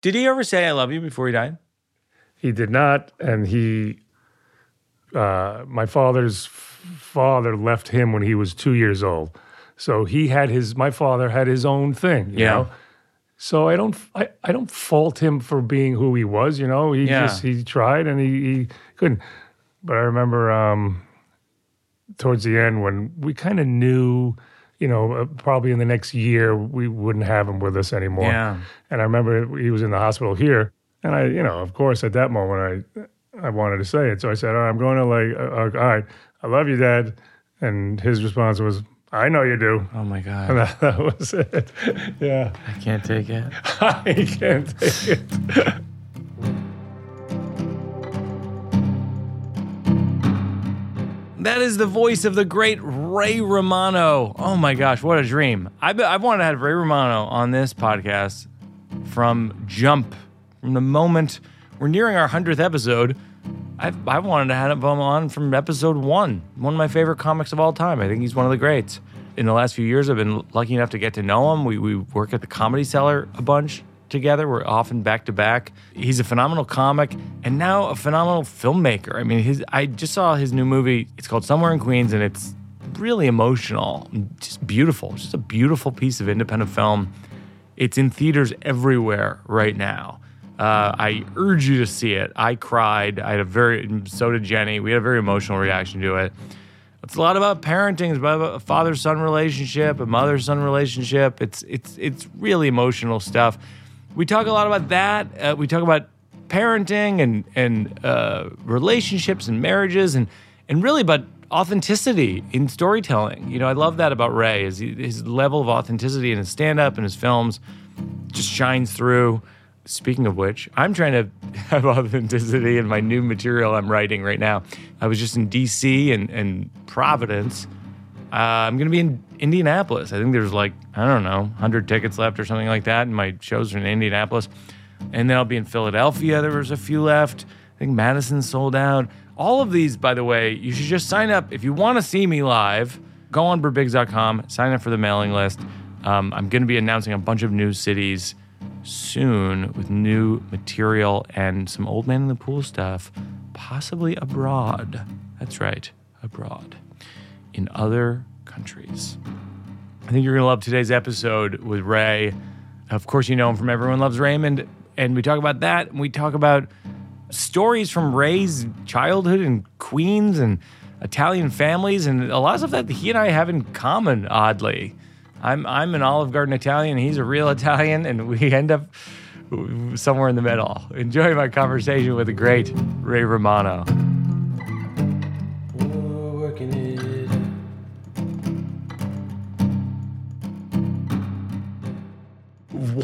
Did he ever say "I love you" before he died? He did not, and he, uh, my father's father left him when he was two years old. So he had his, my father had his own thing, you Yeah. know. So I don't, I, I don't fault him for being who he was, you know. He Yeah. just he tried and he, he couldn't. But I remember um, towards the end when we kind of knew, you know, uh, probably in the next year we wouldn't have him with us anymore. Yeah. And I remember he was in the hospital here, and I, you know, of course, at that moment, I, I wanted to say it, so I said, "All right, I'm going to like, uh, uh, all right, I love you, Dad," and his response was, "I know you do," Oh my god, that, that was it. yeah, I can't take it. I can't take it. That is the voice of the great Ray Romano. Oh my gosh, what a dream! I've, I've wanted to have Ray Romano on this podcast from jump, from the moment we're nearing our hundredth episode. I've, I've wanted to have him on from episode one. One of my favorite comics of all time. I think he's one of the greats. In the last few years, I've been lucky enough to get to know him. We, we work at the Comedy Cellar a bunch together. We're often back to back. He's a phenomenal comic and now a phenomenal filmmaker. I mean, his I just saw his new movie. It's called Somewhere in Queens, and it's really emotional, just beautiful. Just a beautiful piece of independent film. It's in theaters everywhere right now. Uh, I urge you to see it. I cried. I had a very, so did Jenny. We had a very emotional reaction to it. It's a lot about parenting. It's about a father-son relationship, a mother-son relationship. It's it's it's really emotional stuff. We talk a lot about that. Uh, we talk about parenting and and uh, relationships and marriages and and really about authenticity in storytelling. You know, I love that about Ray. Is his level of authenticity in his stand-up and his films just shines through. Speaking of which, I'm trying to have authenticity in my new material I'm writing right now. I was just in DC and, and Providence. Uh, I'm going to be in Indianapolis. I think there's like, I don't know, 100 tickets left or something like that. And my shows are in Indianapolis. And then I'll be in Philadelphia. There was a few left. I think Madison sold out. All of these, by the way, you should just sign up. If you want to see me live, go on birbigs.com, sign up for the mailing list. Um, I'm going to be announcing a bunch of new cities soon with new material and some old man in the pool stuff, possibly abroad. That's right, abroad, in other countries. I think you're going to love today's episode with Ray. Of course, you know him from Everyone Loves Raymond. And we talk about that. And we talk about stories from Ray's childhood in Queens and Italian families and a lot of stuff that he and I have in common, oddly. I'm, I'm an Olive Garden Italian. He's a real Italian. And we end up somewhere in the middle. Enjoy my conversation with the great Ray Romano.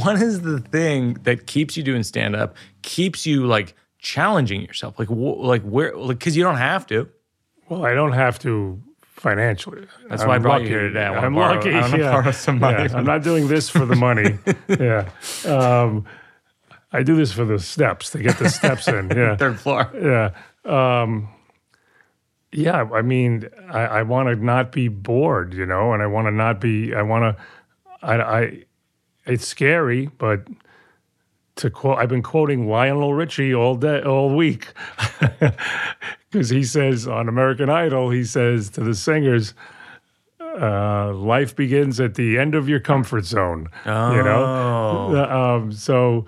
What is the thing that keeps you doing stand up keeps you like challenging yourself like wh- like where like because you don't have to Well, I don't have to financially. That's I'm why I brought you lucky. here today. I borrow- lucky. I wanna yeah. borrow some money Yeah, I'm not doing this for the money. yeah. Um, I do this for the steps to get the steps in. Yeah. third floor Yeah. Um, yeah. I mean, I, I want to not be bored, you know, and I want to not be, I want to, I, I, it's scary, but to quote, I've been quoting Lionel Richie all day, all week, because he says on American Idol, he says to the singers, uh, life begins at the end of your comfort zone. You know, Uh, um, so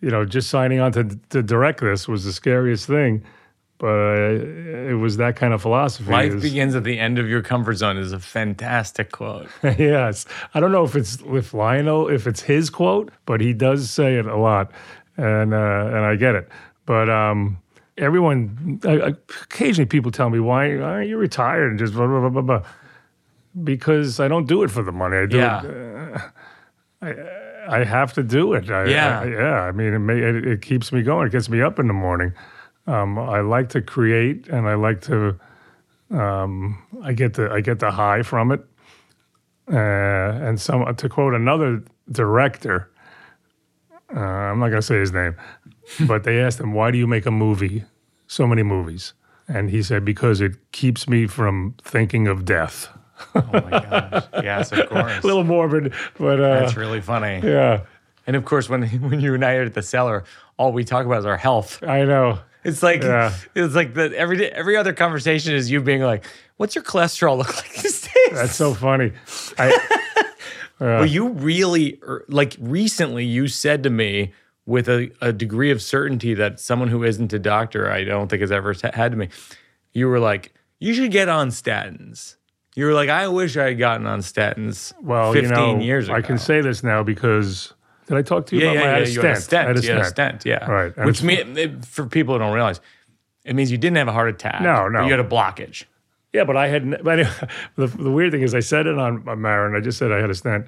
you know, just signing on to to direct this was the scariest thing, but uh, it was that kind of philosophy. life begins at the end of your comfort zone is a fantastic quote yes, I don't know if it's if Lionel if it's his quote, but he does say it a lot, and uh, and I get it. But um, everyone, I, occasionally people tell me why aren't you retired and just blah blah blah blah. blah. Because I don't do it for the money. I do yeah it. I, I have to do it. I, Yeah. I, yeah. I mean, it, may, it, it keeps me going. It gets me up in the morning. Um, I like to create, and I like to. Um, I get the I get the high from it. Uh, and some to quote another director, uh, I'm not going to say his name, but they asked him, "Why do you make a movie? So many movies?" And he said, "Because it keeps me from thinking of death." oh my gosh yes of course A little morbid, but uh, that's really funny yeah. And of course, when when you and I are at the cellar, all we talk about is our health. I know. It's like Yeah. it's like the every day, every other conversation is you being like, "What's your cholesterol look like these days?" That's so funny. I, Well, you really er, like recently you said to me with a, a degree of certainty that someone who isn't a doctor, I don't think has ever had to me. You were like, "You should get on statins." You were like, "I wish I had gotten on statins." well, 15 you know, years ago. I can say this now because did I talk to you Yeah, about yeah, my I yeah. had a You had a stent? I had a You had a stent. stent. Yeah. Right, and Which it's- mean, it- for people who don't realize, it means you didn't have a heart attack. No, no. You had a blockage. Yeah, but I had. But anyway, the, the weird thing is, I said it on, on Maron. I just said I had a stent,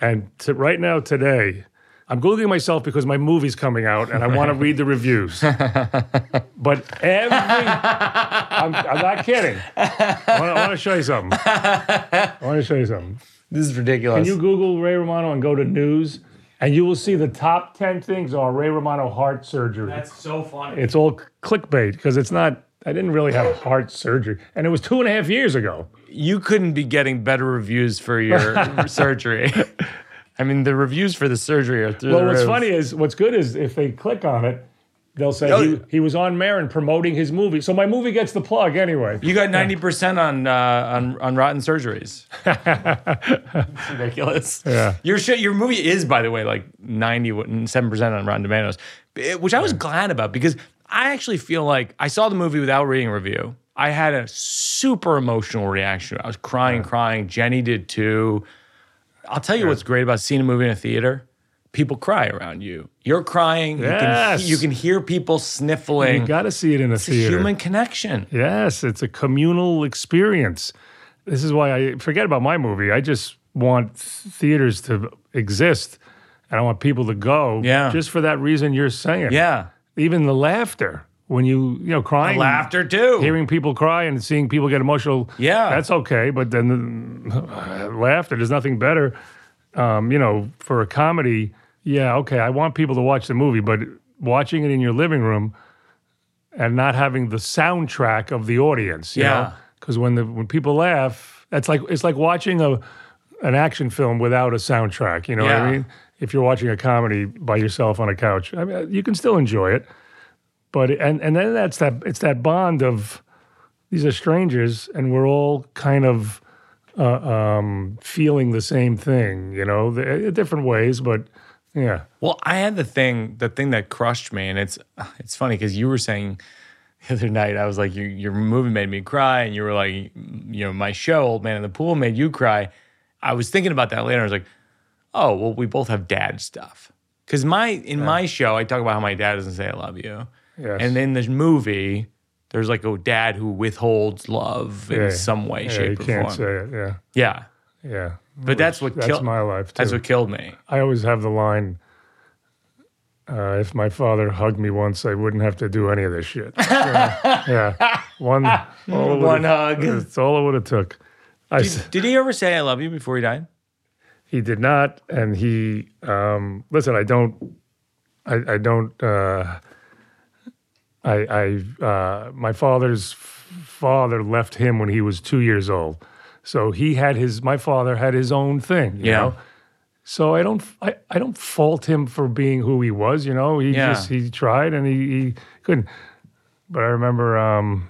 and to, right now today, I'm googling myself because my movie's coming out and I want to read the reviews. but every, I'm, I'm not kidding. I want to show you something. I want to show you something. This is ridiculous. Can you Google Ray Romano and go to news, and you will see the top ten things are Ray Romano heart surgery. That's so funny. it's all clickbait because it's not. I didn't really have heart surgery, and it was two and a half years ago. you couldn't be getting better reviews for your surgery. I mean, the reviews for the surgery are through Well, the what's funny is what's good is if they click on it, they'll say Oh. he, he was on Maron promoting his movie. So my movie gets the plug anyway. You got ninety percent on uh, on on rotten surgeries. It's ridiculous. Yeah. Your shit, your movie is, by the way, like ninety seven percent on Rotten Tomatoes, which I was glad about because I actually feel like I saw the movie without reading a review. I had a super emotional reaction. I was crying, crying. Jenny did too. I'll tell you what's great about seeing a movie in a theater. People cry around you. You're crying. Yes. You, can, you can hear people sniffling. You got to see it in a it's a theater. human connection. Yes, it's a communal experience. This is why I forget about my movie. I just want theaters to exist, and I want people to go. Yeah. just for that reason you're saying. Yeah. even the laughter when you you know crying, Laughter too. hearing people cry and seeing people get emotional. Yeah. that's okay. But then the, laughter, there's nothing better. Um, you know, for a comedy, yeah, okay. I want people to watch the movie, but watching it in your living room and not having the soundtrack of the audience. You Yeah. because when the when people laugh, that's like it's like watching a an action film without a soundtrack. You know what Yeah. I mean? If you're watching a comedy by yourself on a couch, I mean, you can still enjoy it. But and and then that's that it's that bond of these are strangers and we're all kind of uh, um, feeling the same thing, you know, the, different ways, but yeah. Well, I had the thing, the thing that crushed me, and it's it's funny because you were saying the other night, I was like, your your movie made me cry, and you were like, you know, my show, Old Man in the Pool, made you cry. I was thinking about that later. I was like, oh, well, we both have dad stuff. Because my in my show, I talk about how my dad doesn't say I love you, Yes. and in this movie, there's like a dad who withholds love in Yeah. some way, yeah, shape, or can't form. say it. Yeah. Yeah, Yeah. But that's what That's killed. my life, too. That's what killed me. I always have the line uh, if my father hugged me once, I wouldn't have to do any of this shit. So, yeah. One, One hug. That's all it would have took. I, s- Did he ever say I love you before he died? he did not. And he, um, listen, I don't, I, I don't, uh, I, I, uh, my father's father left him when he was two years old. So he had his, my father had his own thing, you Yeah. know? So I don't, I, I don't fault him for being who he was, you know? He Yeah. just, he tried and he, he couldn't. But I remember, um,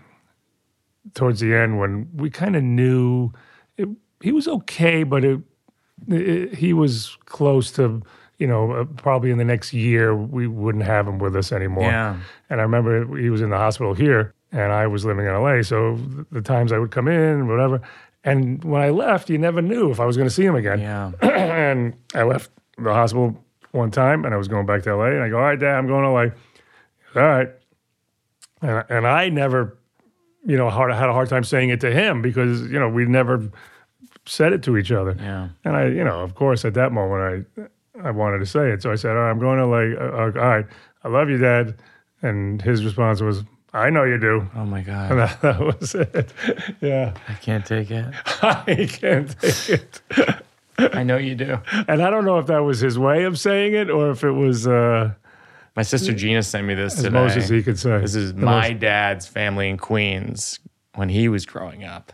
towards the end when we kind of knew it, he was okay, but it, it, he was close to, you know, uh, probably in the next year we wouldn't have him with us anymore. Yeah. And I remember he was in the hospital here, and I was living in LA. So the times I would come in, whatever. And when I left, you never knew if I was going to see him again. Yeah. and I left the hospital one time, and I was going back to LA, and I go, "All right, Dad, I'm going to LA." All right. And, and I never, you know, hard, had a hard time saying it to him because you know we never said it to each other. Yeah. And I, you know, of course, at that moment, I I wanted to say it, so I said, "All right, I'm going to LA. Uh, uh, all right, I love you, Dad." And his response was, "I know you do." Oh my God. And that, that was it. Yeah, I can't take it. I can't take it. I know you do. And I don't know if that was his way of saying it or if it was uh, My sister Gina sent me this as today. most as he could say. This is The my most- dad's family in Queens when he was growing up.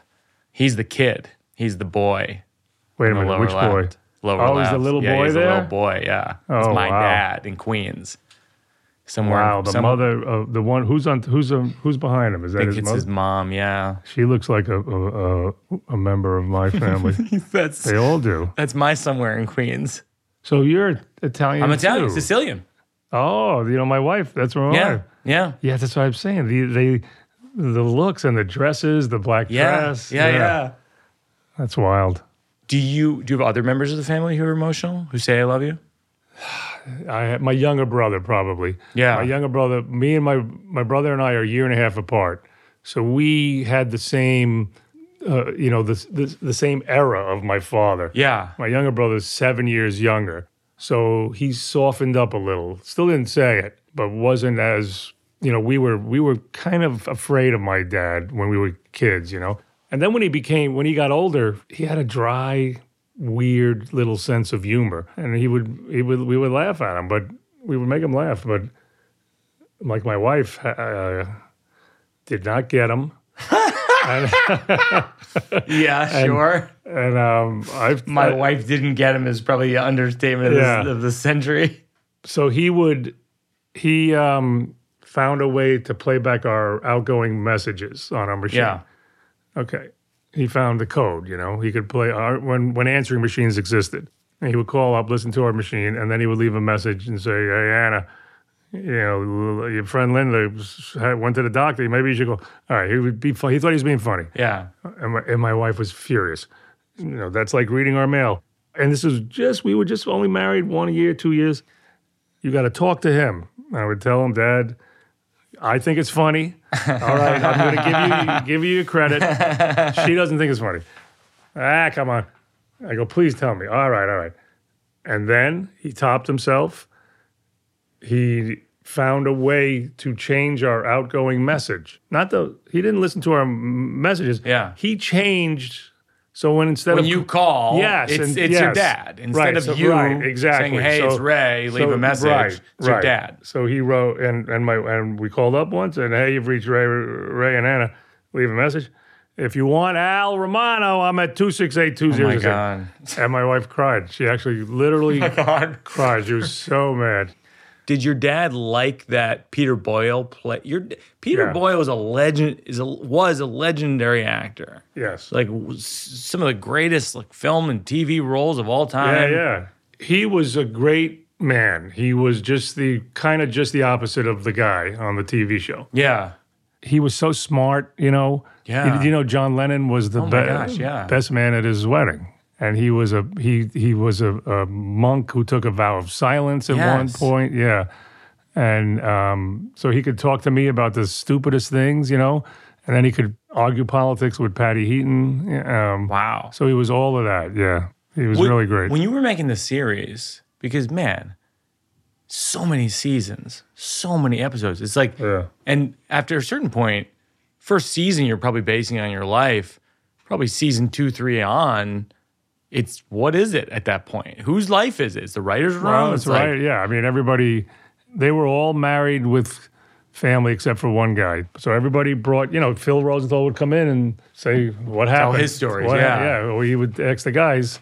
He's the kid. He's the boy. wait a minute, which boy? left. lower Oh, he's the little yeah, boy he's there? little boy. Yeah, it's Oh, my wow. dad in Queens. Somewhere. Wow, the some- mother, uh, the one who's on, who's um, who's behind him? Is that his it's mother? his mom. Yeah, She looks like a a, a a member of my family. that's they all do. that's my somewhere in Queens. So you're Italian. I'm Italian, too. Sicilian. Oh, you know my wife. That's my Yeah, wife. yeah, Yeah, that's what I'm saying. The they, the looks and the dresses, the black yeah, dress. yeah, yeah. That's wild. Do you do you have other members of the family who are emotional who say I love you? I my younger brother probably. Yeah. my younger brother. Me and my my brother and I are a year and a half apart. So we had the same, uh, you know, the, the the same era of my father. Yeah, My younger brother's seven years younger. So he softened up a little. Still didn't say it, but wasn't as you know, we were we were kind of afraid of my dad when we were kids, you know. And then when he became when he got older, he had a dry, weird little sense of humor. And he would he would we would laugh at him, but we would make him laugh. But like my wife uh, did not get him. yeah, sure. And um, I My I- wife didn't get him is probably an understatement of, Yeah. this, of the century. so he would he um found a way to play back our outgoing messages on our machine. Yeah, Okay. He found the code, you know. He could play our, when when answering machines existed. And he would call up, listen to our machine, and then he would leave a message and say, "Hey Anna, you know, your friend Linda went to the doctor. Maybe you should go." All right. He would be. Fun. He thought he was being funny, yeah. and my, and my wife was furious. You know, that's like reading our mail. And this was just we were just only married one year, two years. You got to talk to him. I would tell him, Dad, I think it's funny. All right, I'm going to give you give you credit. She doesn't think it's funny. Ah, come on. I go, please tell me. All right, all right. And then he topped himself. He found a way to change our outgoing message. Not the he didn't listen to our messages. Yeah. He changed. So when instead When of you call, Yes, it's, and- it's your dad. Instead Right, of so- you right, exactly. saying, hey, So- it's Ray, leave so- a message, right, it's your dad. So he wrote, and and my and we called up once, and hey, you've reached Ray, Ray and Anna. Leave a message. If you want Al Romano, I'm at two six eight two Oh zero my. God. And my wife cried. She actually literally oh God. cried. She was so mad. Did your dad like that Peter Boyle play? Your Peter Yeah. Boyle is a legend. Is a was a legendary actor. Yes. Like some of the greatest like film and TV roles of all time. yeah. Yeah. He was a great man. He was just the kind of just the opposite of the guy on the TV show. Yeah. he was so smart, you know. Yeah. You, you know, John Lennon was the Oh be- gosh, yeah. best man at his wedding. And he was a he he was a, a monk who took a vow of silence at one point. Yeah. And um, so he could talk to me about the stupidest things, you know, and then he could argue politics with Patty Heaton. Um, Wow. So he was all of that. Yeah. He was When- really great. When you were making the series, because man, so many seasons, so many episodes. It's like, Yeah. and after a certain point, first season you're probably basing on your life. Probably season two, three on. It's what is it at that point? Whose life is it? It's the writer's room. Well, that's It's like- right. yeah. I mean, everybody, they were all married with family except for one guy. So everybody brought, you know, Phil Rosenthal would come in and say what happened. his stories, What- yeah. Yeah. Well, he would ask the guys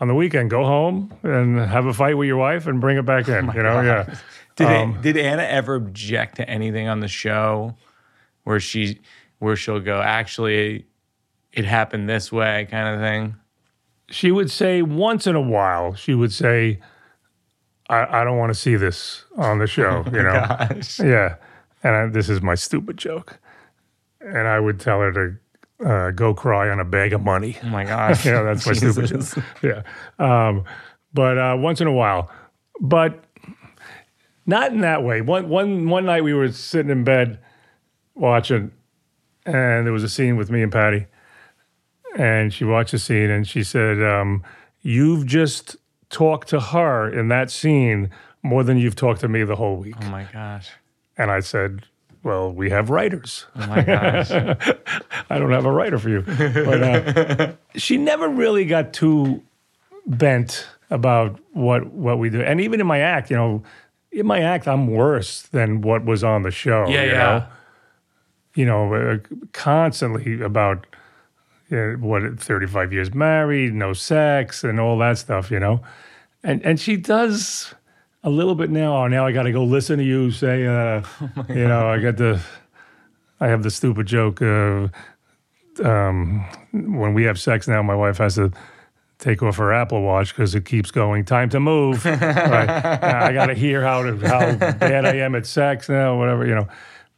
on the weekend, go home and have a fight with your wife and bring it back in. you know, yeah. Did Um, it, did Anna ever object to anything on the show where she where she'll go actually it happened this way kind of thing? She would say once in a while, she would say, I, I don't want to see this on the show, you know? Gosh. Yeah. And I, this is my stupid joke. And I would tell her to uh, go cry on a bag of money. Oh my gosh. Yeah, that's my stupid joke. Yeah. Um, but uh, once in a while. But not in that way. One, one, one night we were sitting in bed watching, and there was a scene with me and Patty. And she watched the scene and she said, um, You've just talked to her in that scene more than you've talked to me the whole week. Oh my gosh. And I said, Well, we have writers. Oh my gosh. I don't have a writer for you. But uh, she never really got too bent about what what we do. And even in my act, you know, in my act, I'm worse than what was on the show. Yeah, you yeah. Know? You know, uh, constantly about yeah, what, 35 years married, no sex, and all that stuff, you know? And, and she does a little bit now. Oh, now I got to go listen to you say, uh, Oh you know, I got the, I have the stupid joke. of um, when we have sex now, my wife has to take off her Apple Watch because it keeps going. Time to move. right. I got to hear how to, how bad I am at sex now, whatever you know.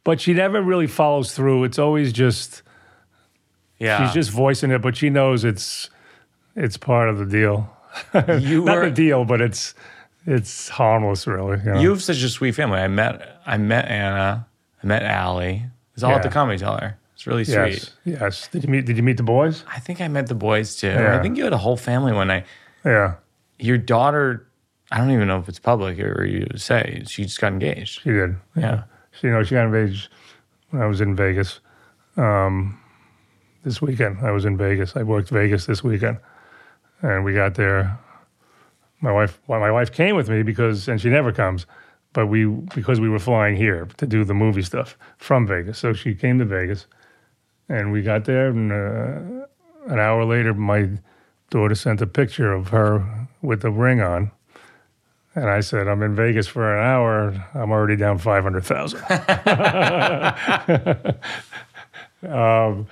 But she never really follows through. It's always just Yeah. she's just voicing it, but she knows it's it's part of the deal. you Not were the deal, but it's it's harmless, really. You, know? you have such a sweet family. I met I met Anna. I met Allie. It's all at the Comedy Cellar. It's really sweet. yes, yes. Did you meet? Did you meet the boys? I think I met the boys too. Yeah. I think you had a whole family one night. Yeah, Your daughter, I don't even know if it's public or you say she just got engaged. she did. Yeah. She, you know, she got engaged when I was in Vegas. Um, this weekend, I was in Vegas. I worked Vegas this weekend, and we got there. My wife, well, my wife came with me because, and she never comes, but we because we were flying here to do the movie stuff from Vegas. So she came to Vegas, and we got there, and uh, an hour later, my daughter sent a picture of her with the ring on. And I said, I'm in Vegas for an hour. I'm already down 500,000. um,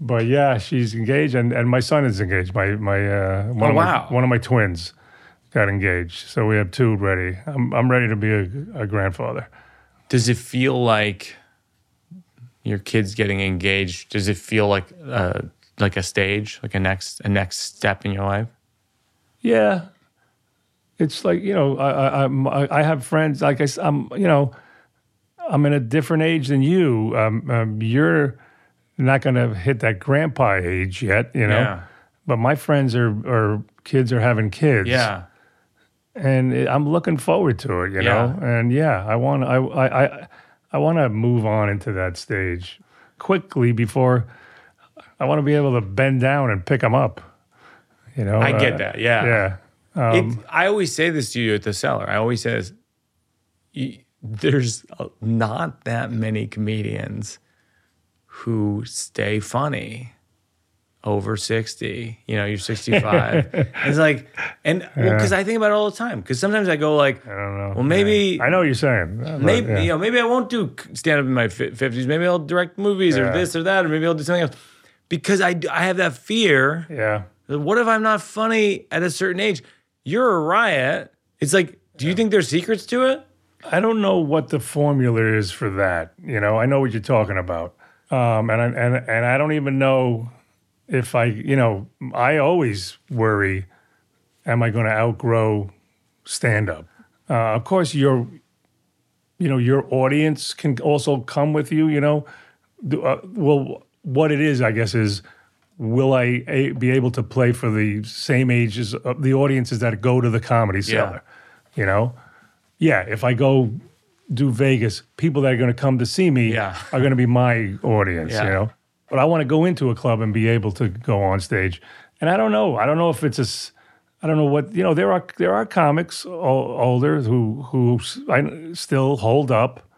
but yeah, she's engaged, and, and my son is engaged. My my uh, one Oh, of my one of my twins got engaged, so we have two ready. I'm I'm ready to be a, a grandfather. Does it feel like your kids getting engaged? Does it feel like uh, like a stage, like a next a next step in your life? Yeah, it's like you know, I I, I'm- I, I have friends like I, am you know, I'm in a different age than you. Um, um, you're not going to hit that grandpa age yet, you know. Yeah. But my friends are are kids are having kids. Yeah. and it, I'm looking forward to it, you know. And yeah, I want I I I, I want to move on into that stage quickly before I want to be able to bend down and pick them up. You know, I get Uh, that. Yeah. Yeah. it, I always say this to you at the cellar. I always say this. y- There's not that many comedians who stay funny over 60. You know, you're 65. it's like, and because I think about it all the time. Because sometimes I go like, I don't know. well, maybe, I know what you're saying. But, maybe, yeah. you know, maybe I won't do stand up in my 50s. Maybe I'll direct movies or this or that, or maybe I'll do something else. Because I, I have that fear yeah. what if I'm not funny at a certain age? You're a riot. It's like, do you think there's secrets to it? I don't know what the formula is for that. You know, I know what you're talking about, um, and I, and and I don't even know if I, you know, I always worry, am I going to outgrow stand up? Uh, of course, your, you know, your audience can also come with you. You know, Do- uh, well, what it is, I guess, is will I a, be able to play for the same ages of the audiences that go to the comedy cellar? You know, yeah, if I go do Vegas, people that are going to come to see me Yeah. are going to be my audience, Yeah. you know. But I want to go into a club and be able to go on stage. And I don't know. I don't know if it's a I don't know what, you know, there are there are comics o- older who who I, still hold up.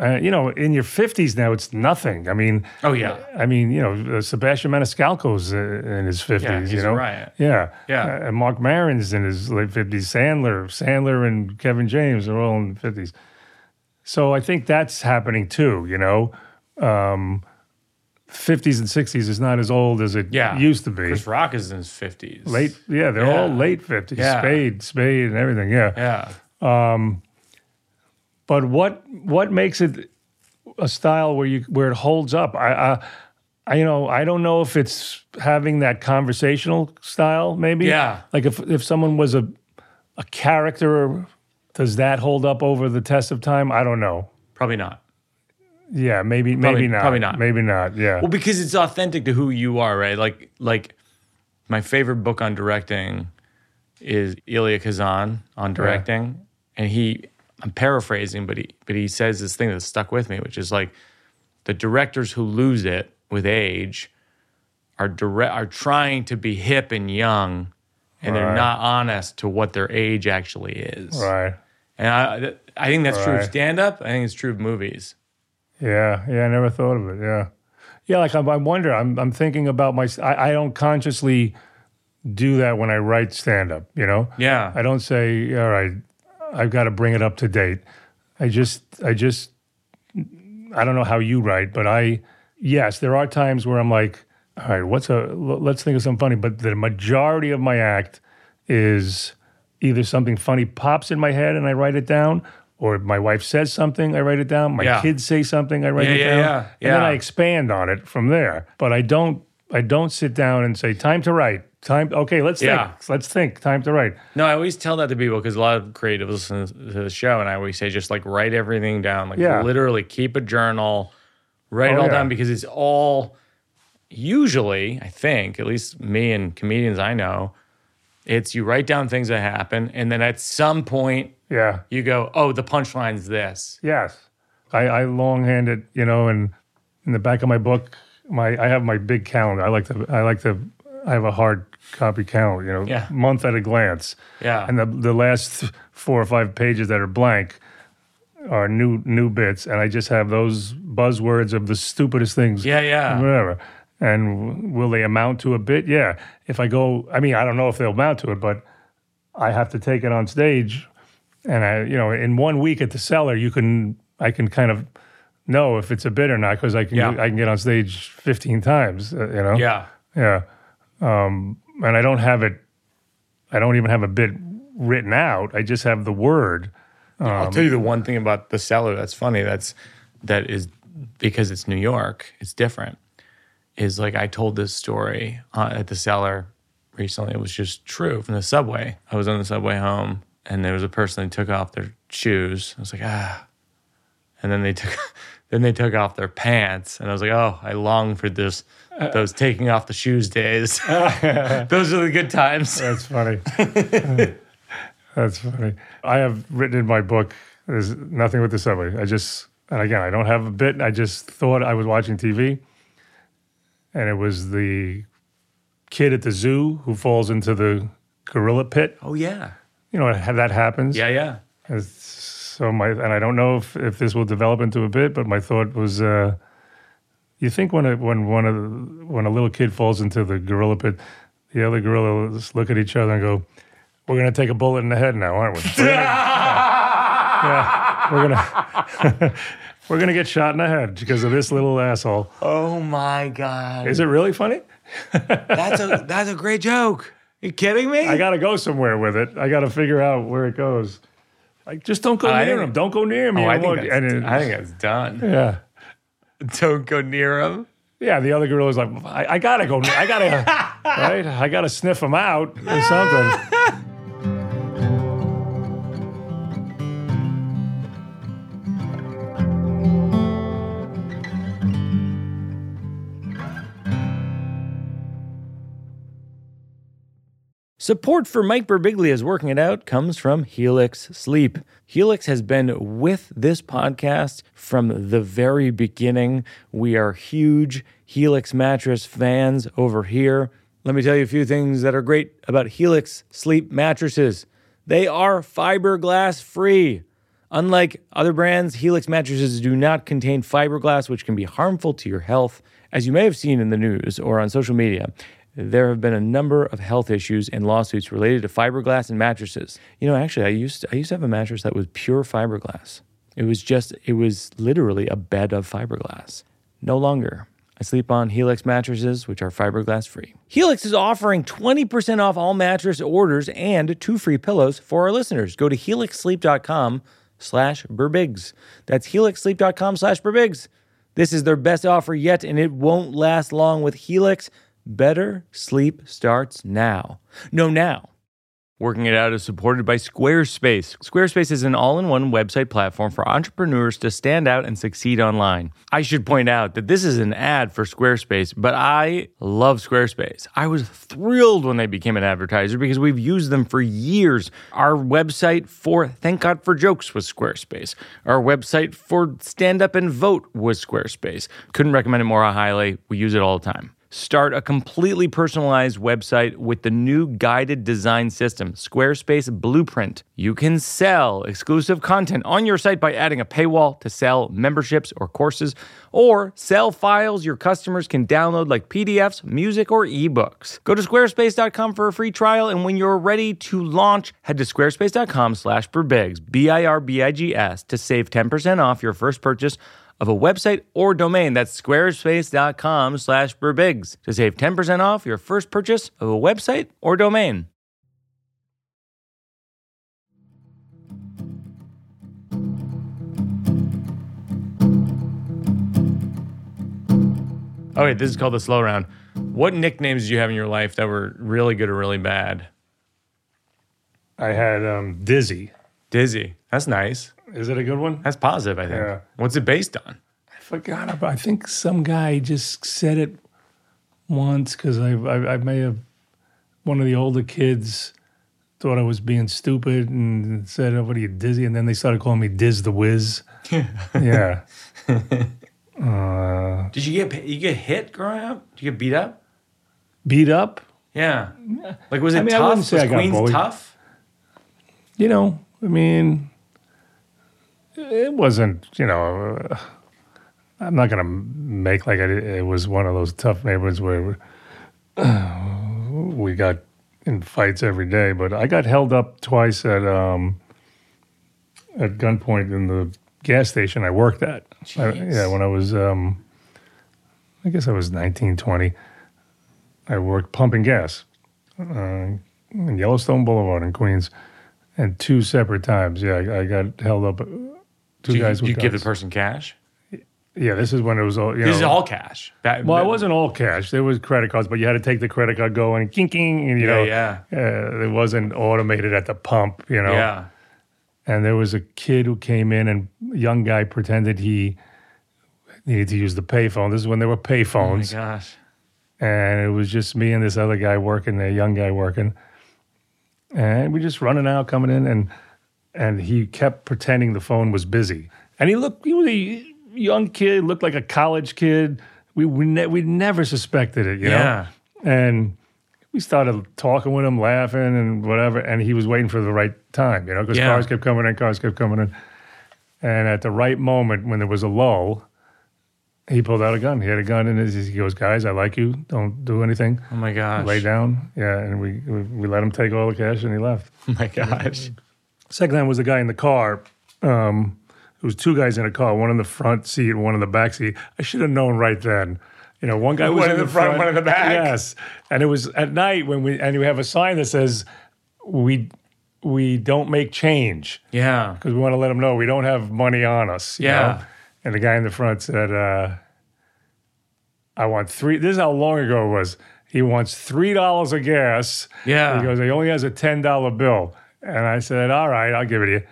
Uh, you know, in your 50s now, it's nothing. I mean, Oh, yeah. I mean, you know, uh, Sebastian Maniscalco's uh, in his 50s, Yeah, he's you know. riot. Yeah. Yeah. Uh, and Marc Maron's in his late 50s. Sandler, Sandler and Kevin James are all in the 50s. So I think that's happening too, you know. Um, 50s and 60s is not as old as it Yeah. used to be. Chris Rock is in his 50s. Late, yeah, they're all late 50s. Yeah. Spade, Spade, and everything, yeah. Yeah. But what what makes it a style where you where it holds up? I, I, I you know I don't know if it's having that conversational style. Maybe Yeah. Like if if someone was a a character, does that hold up over the test of time? I don't know. Probably not. Yeah, maybe Probably- maybe not. probably not. Maybe not. Yeah. Well, because it's authentic to who you are, right? Like, like my favorite book on directing is Elia Kazan on directing, and he, I'm paraphrasing, but he, but he says this thing that stuck with me, which is like, the directors who lose it with age are direct are trying to be hip and young, and they're not honest to what their age actually is. right. And I, I think that's true of stand up. I think it's true of movies. Yeah. Yeah. I never thought of it. Yeah. Yeah, like I'm, I wonder. I'm I'm thinking about my. I, I don't consciously do that when I write stand up. You know. Yeah. I don't say, all right, I've got to bring it up to date. I just, I just, I don't know how you write, but I, yes, there are times where I'm like, all right, what's a, let's think of something funny. But the majority of my act is either something funny pops in my head and I write it down, or my wife says something, I write it down. My Yeah. kids say something, I write Yeah, it yeah, down, yeah, and then. I expand on it from there. But I don't, I don't sit down and say, time to write. Time. Okay, let's Yeah. think. Let's think. Time to write. No, I always tell that to people because a lot of creatives listen to the show, and I always say just like write everything down. Like Yeah. literally keep a journal, write it Oh, all yeah. down because it's all usually, I think, at least me and comedians I know, it's you write down things that happen, and then at some point Yeah. you go, oh, the punchline's this. Yes, I, I longhand it, you know, and in the back of my book, my I have my big calendar. I like to I like to I have a hard copy count, you know, Yeah. month at a glance, Yeah. and the the last four or five pages that are blank are new new bits, and I just have those buzzwords of the stupidest things, yeah, yeah. whatever. And w- will they amount to a bit? Yeah. If I go, I mean, I don't know if they'll amount to it, but I have to take it on stage, and I, you know, in one week at the cellar, you can, I can kind of know if it's a bit or not because I can, Yeah. I can get on stage fifteen times, uh, you know. Yeah. Yeah. Um, and I don't have it. I don't even have a bit written out. I just have the word. I'll tell you the one thing about the cellar that's funny. That's that is because it's New York. It's different. Is like I told this story uh, at the cellar recently. It was just true from the subway. I was on the subway home, and there was a person that took off their shoes. I was like, ah, and then they took, then they took off their pants, and I was like, oh, I long for this. Those taking off the shoes days. Those are the good times. That's funny. That's funny. I have written in my book. There's nothing with the subway. I just, and again, I don't have a bit. I just thought I was watching TV, and it was the kid at the zoo who falls into the gorilla pit. Oh yeah, You know, how that happens. yeah, yeah. It's- So my and I don't know if, if this will develop into a bit, but my thought was, uh, you think when a when one of the, when a little kid falls into the gorilla pit, the other gorillas look at each other and go, "We're gonna take a bullet in the head now, aren't we? We're gonna, yeah, we're gonna we're gonna get shot in the head because of this little asshole." Oh my god. Is it really funny? That's a that's a great joke. you kidding me? I got to go somewhere with it. I got to figure out where it goes. Like, just don't go I near him. Don't go near him. oh, I think, that's, and it- I think that's done. yeah. Don't go near him. Yeah, the other gorilla's like, I, I gotta go, I gotta, right? I gotta sniff him out or something. Support for Mike Birbiglia's Working It Out comes from Helix Sleep. Helix has been with this podcast from the very beginning. We are huge Helix mattress fans over here. Let me tell you a few things that are great about Helix Sleep mattresses. They are fiberglass free. Unlike other brands, Helix mattresses do not contain fiberglass, which can be harmful to your health. As you may have seen in the news or on social media, there have been a number of health issues and lawsuits related to fiberglass and mattresses. You know, actually, I used to, I used to have a mattress that was pure fiberglass. It was just, it was literally a bed of fiberglass. No longer. I sleep on Helix mattresses, which are fiberglass free. Helix is offering 20% off all mattress orders and two free pillows for our listeners. Go to helixsleep.com slash birbigs. That's helixsleep.com slash birbigs. This is their best offer yet, and it won't last long with Helix. Better sleep starts now. No, now. Working It Out is supported by Squarespace. Squarespace is an all in one website platform for entrepreneurs to stand out and succeed online. I should point out that this is an ad for Squarespace, but I love Squarespace. I was thrilled when they became an advertiser because we've used them for years. Our website for Thank God for Jokes was Squarespace. Our website for Stand Up and Vote was Squarespace. Couldn't recommend it more highly. We use it all the time. Start a completely personalized website with the new guided design system, Squarespace Blueprint. You can sell exclusive content on your site by adding a paywall to sell memberships or courses, or sell files your customers can download like PDFs, music, or ebooks. Go to squarespace.com for a free trial, and when you're ready to launch, head to squarespace.com slash birbigs, B-I-R-B-I-G-S, to save 10% off your first purchase of a website or domain. That's squarespace.com slash birbigs to save 10% off your first purchase of a website or domain. Okay, this is called the slow round. What nicknames did you have in your life that were really good or really bad? I had um, Dizzy. Dizzy. That's nice. Is it a good one? That's positive, I think. Yeah. What's it based on? I forgot about. I think some guy just said it once because I, I I may have one of the older kids thought I was being stupid and said, "Oh, what are you dizzy?" And then they started calling me Diz the Whiz. yeah. Uh, Did you get you get hit growing up? Did you get beat up? beat up. Yeah. Like was it I mean, I tough? say was I Queens bullied. tough? You know, I mean, it wasn't. You know, uh, I'm not gonna make like it, it was one of those tough neighborhoods where we got in fights every day. But I got held up twice at um, at gunpoint in the gas station I worked at. I- yeah, when I was, um, I guess I was 19, 20. I worked pumping gas uh, in Yellowstone Boulevard in Queens, and two separate times. Yeah, I, I got held up. Two Did you, guys you give the person cash? Yeah, this is when it was all. You This is all cash. That, Well, it wasn't all cash. There was credit cards, but you had to take the credit card, go and king king, and you Yeah, know, yeah. Uh, it wasn't automated at the pump. You know, Yeah. and there was a kid who came in and a young guy pretended he needed to use the payphone. This is when there were Oh my payphones, gosh. and it was just me and this other guy working, a young guy working, and we just running out, coming in, and and he kept pretending the phone was busy, and he looked, he was a young kid, looked like a college kid. We we, ne- we never suspected it, you know, Yeah. and. We started talking with him, laughing and whatever, and he was waiting for the right time, you know, because Yeah. cars kept coming in, cars kept coming in. And at the right moment, when there was a lull, he pulled out a gun. He had a gun in his. He goes, "Guys, I like you. Don't do anything. Oh my gosh. Lay down." Yeah, and we, we we let him take all the cash, and he left. Oh my gosh. Second time was the guy in the car. Um, there was two guys in a car, one in the front seat, one in the back seat. I should have known right then. You know, one guy was One in in the front, one in the back. Yes, and it was at night when we and we have a sign that says, "We we don't make change." Yeah. because we want to let them know we don't have money on us. Yeah. know? And the guy in the front said, uh, I want three. This is how long ago it was. He wants $3 of gas. Yeah. He goes, he only has a $10 bill. And I said, All right, I'll give it to you.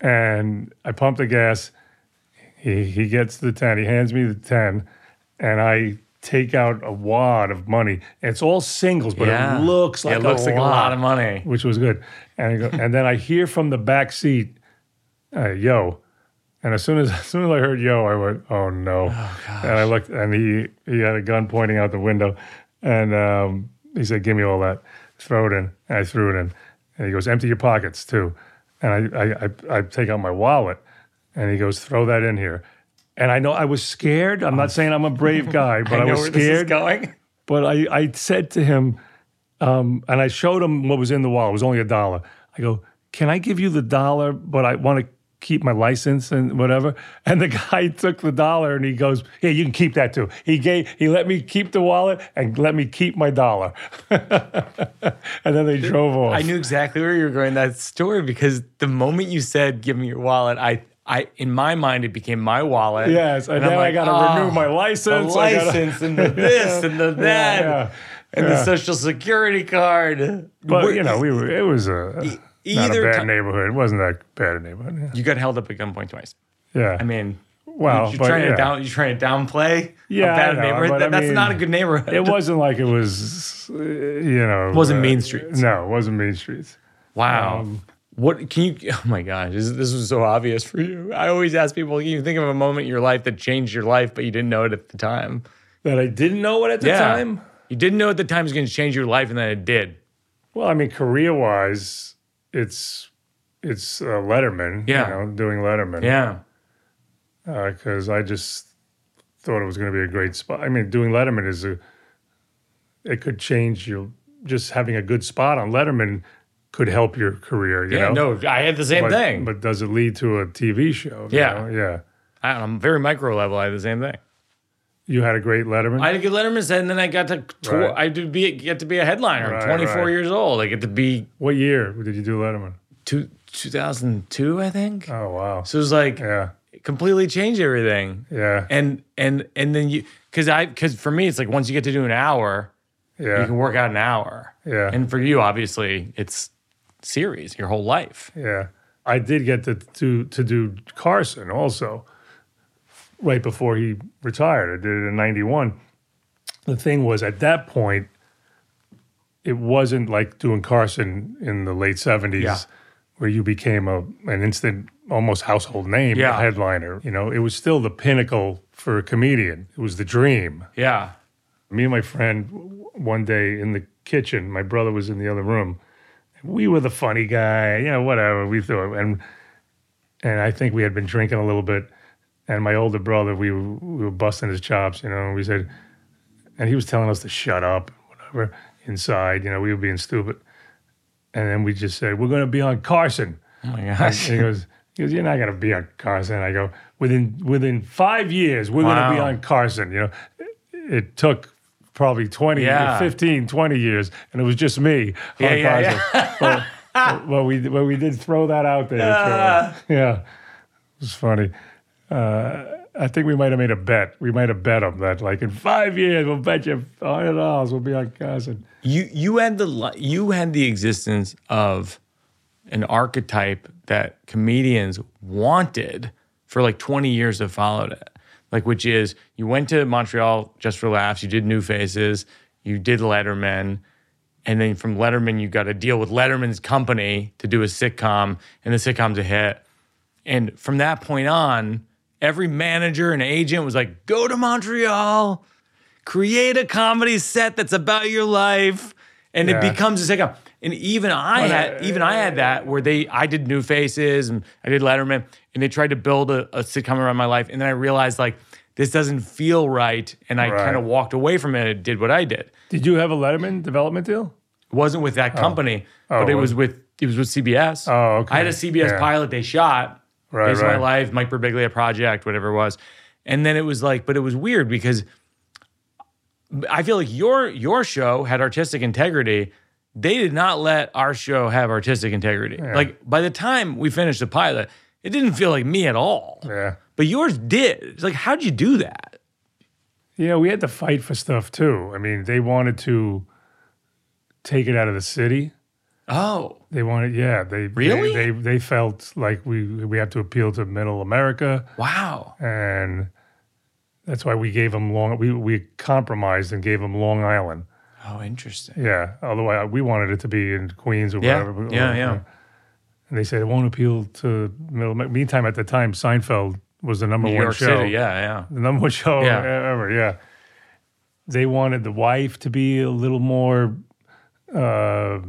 And I pumped the gas. He, he gets the 10. He hands me the 10. And I take out a wad of money. It's all singles, but yeah. it looks like it looks a like lot a lot of money. which was good. And I go, and then I hear from the back seat, uh, "Yo," and as soon as as soon as I heard "Yo," I went, "Oh no!" and I looked, and he he had a gun pointing out the window, and um, he said, "Give me all that, throw it in." And I threw it in, and he goes, "Empty your pockets too." And I I I, I take out my wallet, and he goes, "Throw that in here." And I know I was scared. I'm not saying I'm a brave guy, but I, know was where this is scared. going. But I, I said to him, um, and I showed him what was in the wallet. It was only a dollar. I go, can I give you the dollar, but I want to keep my license and whatever. And the guy took the dollar and he goes, here, you can keep that too. He gave, he let me keep the wallet and let me keep my dollar. and then they drove off. I knew exactly where you were going that story because the moment you said, "Give me your wallet," I, I, in my mind, it became my wallet. Yes, and, I'm then I got to "Oh, renew ah, my The license. Gotta- license and the this and the that yeah. and yeah. the social security card. But you know, we were. It was a not a bad ti- neighborhood. It wasn't that bad a neighborhood. you got held up at gunpoint twice. Yeah. yeah. I mean, well, you're but trying yeah. to down, you're trying to downplay Yeah, a bad know, neighborhood. That- that's mean, not a good neighborhood. it wasn't like it was, you know, it wasn't uh, Mean Streets. No, it wasn't Mean Streets. Wow. Um, what can you? Oh my gosh, this, this was so obvious for you. I always ask people, can you think of a moment in your life that changed your life, but you didn't know it at the time? that I didn't know it at the Yeah. time. You didn't know at the time it was going to change your life, and then it did. Well, I mean, career wise, it's it's uh, Letterman. Yeah. you know, doing Letterman. Yeah. because I just thought it was going to be a great spot. I mean, doing Letterman is a it could change you. Just having a good spot on Letterman could help your career. You Yeah. know? No, I had the same but, thing. But does it lead to a TV show? you Yeah. know? yeah. I don't very micro level. I had the same thing. You had a great Letterman. I had a good Letterman set, and then I got to tour. Right. I did be get to be a headliner. Right, I'm 24 right. years old. I get to be what year did you do Letterman? two, 2002, I think. Oh wow. So it was like Yeah. completely changed everything. Yeah. And and and then you because I because for me it's like once you get to do an hour, yeah, you can work out an hour. Yeah. And for you, obviously, it's series your whole life. Yeah, I did get to to to do Carson also, right before he retired. I did it in '91. The thing was, at that point, it wasn't like doing Carson in the late '70s, Yeah. where you became a an instant, almost household name Yeah. headliner. You know, it was still the pinnacle for a comedian. It was the dream. Yeah. Me and my friend, one day in the kitchen, my brother was in the other room. We were the funny guy, you know, whatever. We thought, and and I think we had been drinking a little bit. And my older brother, we were, we were busting his chops, you know. And we said, and he was telling us to shut up, whatever. Inside, you know, we were being stupid. And then we just said, we're going to be on Carson. Oh my And gosh. he goes, he goes, you're not going to be on Carson. I go, within within five years, we're going to be on Carson. You know, it, it took probably 20, Yeah. 15, 20 years, and it was just me Yeah, on yeah, Carson. But, but, but we but we did throw that out there. Ah. so, yeah, it was funny. Uh, I think we might have made a bet. We might have bet them that like in five years we'll bet you hundred dollars we'll be on Carson. you you had the you had the existence of an archetype that comedians wanted for like 20 years that followed it like which is you went to montreal just for laughs you did new faces you did letterman and then from letterman you got a deal with letterman's company to do a sitcom and the sitcom's a hit and from that point on every manager and agent was like go to montreal create a comedy set that's about your life and Yeah. it becomes a sitcom and even i Well, had uh, even i had that where they i did new faces and i did letterman and they tried to build a, a sitcom around my life and then i realized like this doesn't feel right and i Right. kind of walked away from it and did what i did Did you have a Letterman development deal? it wasn't with that company Oh, but it it was with it was with cbs Oh, okay. i had a cbs Yeah. pilot they shot Right, based on my right. life mike Birbiglia project whatever it was and then it was like but it was weird because I feel like your your show had artistic integrity. They did not let our show have artistic integrity. Like by the time we finished the pilot, it didn't feel like me at all. Yeah. But yours did. It's like, how'd you do that? You know, we had to fight for stuff too. I mean, they wanted to take it out of the city. Oh, They wanted, yeah, they Really? they they, they felt like we we had to appeal to Middle America, wow. and that's why we gave them long. We we compromised and gave them Long Island. Oh, interesting. Yeah, although I, we wanted it to be in Queens or Yeah, whatever. yeah, or- yeah. And they said it won't appeal to Middle. America. Meantime, at the time, Seinfeld was the number New one York show. City. Yeah, yeah. the number one show Yeah. ever. Yeah, they wanted the wife to be a little more, uh,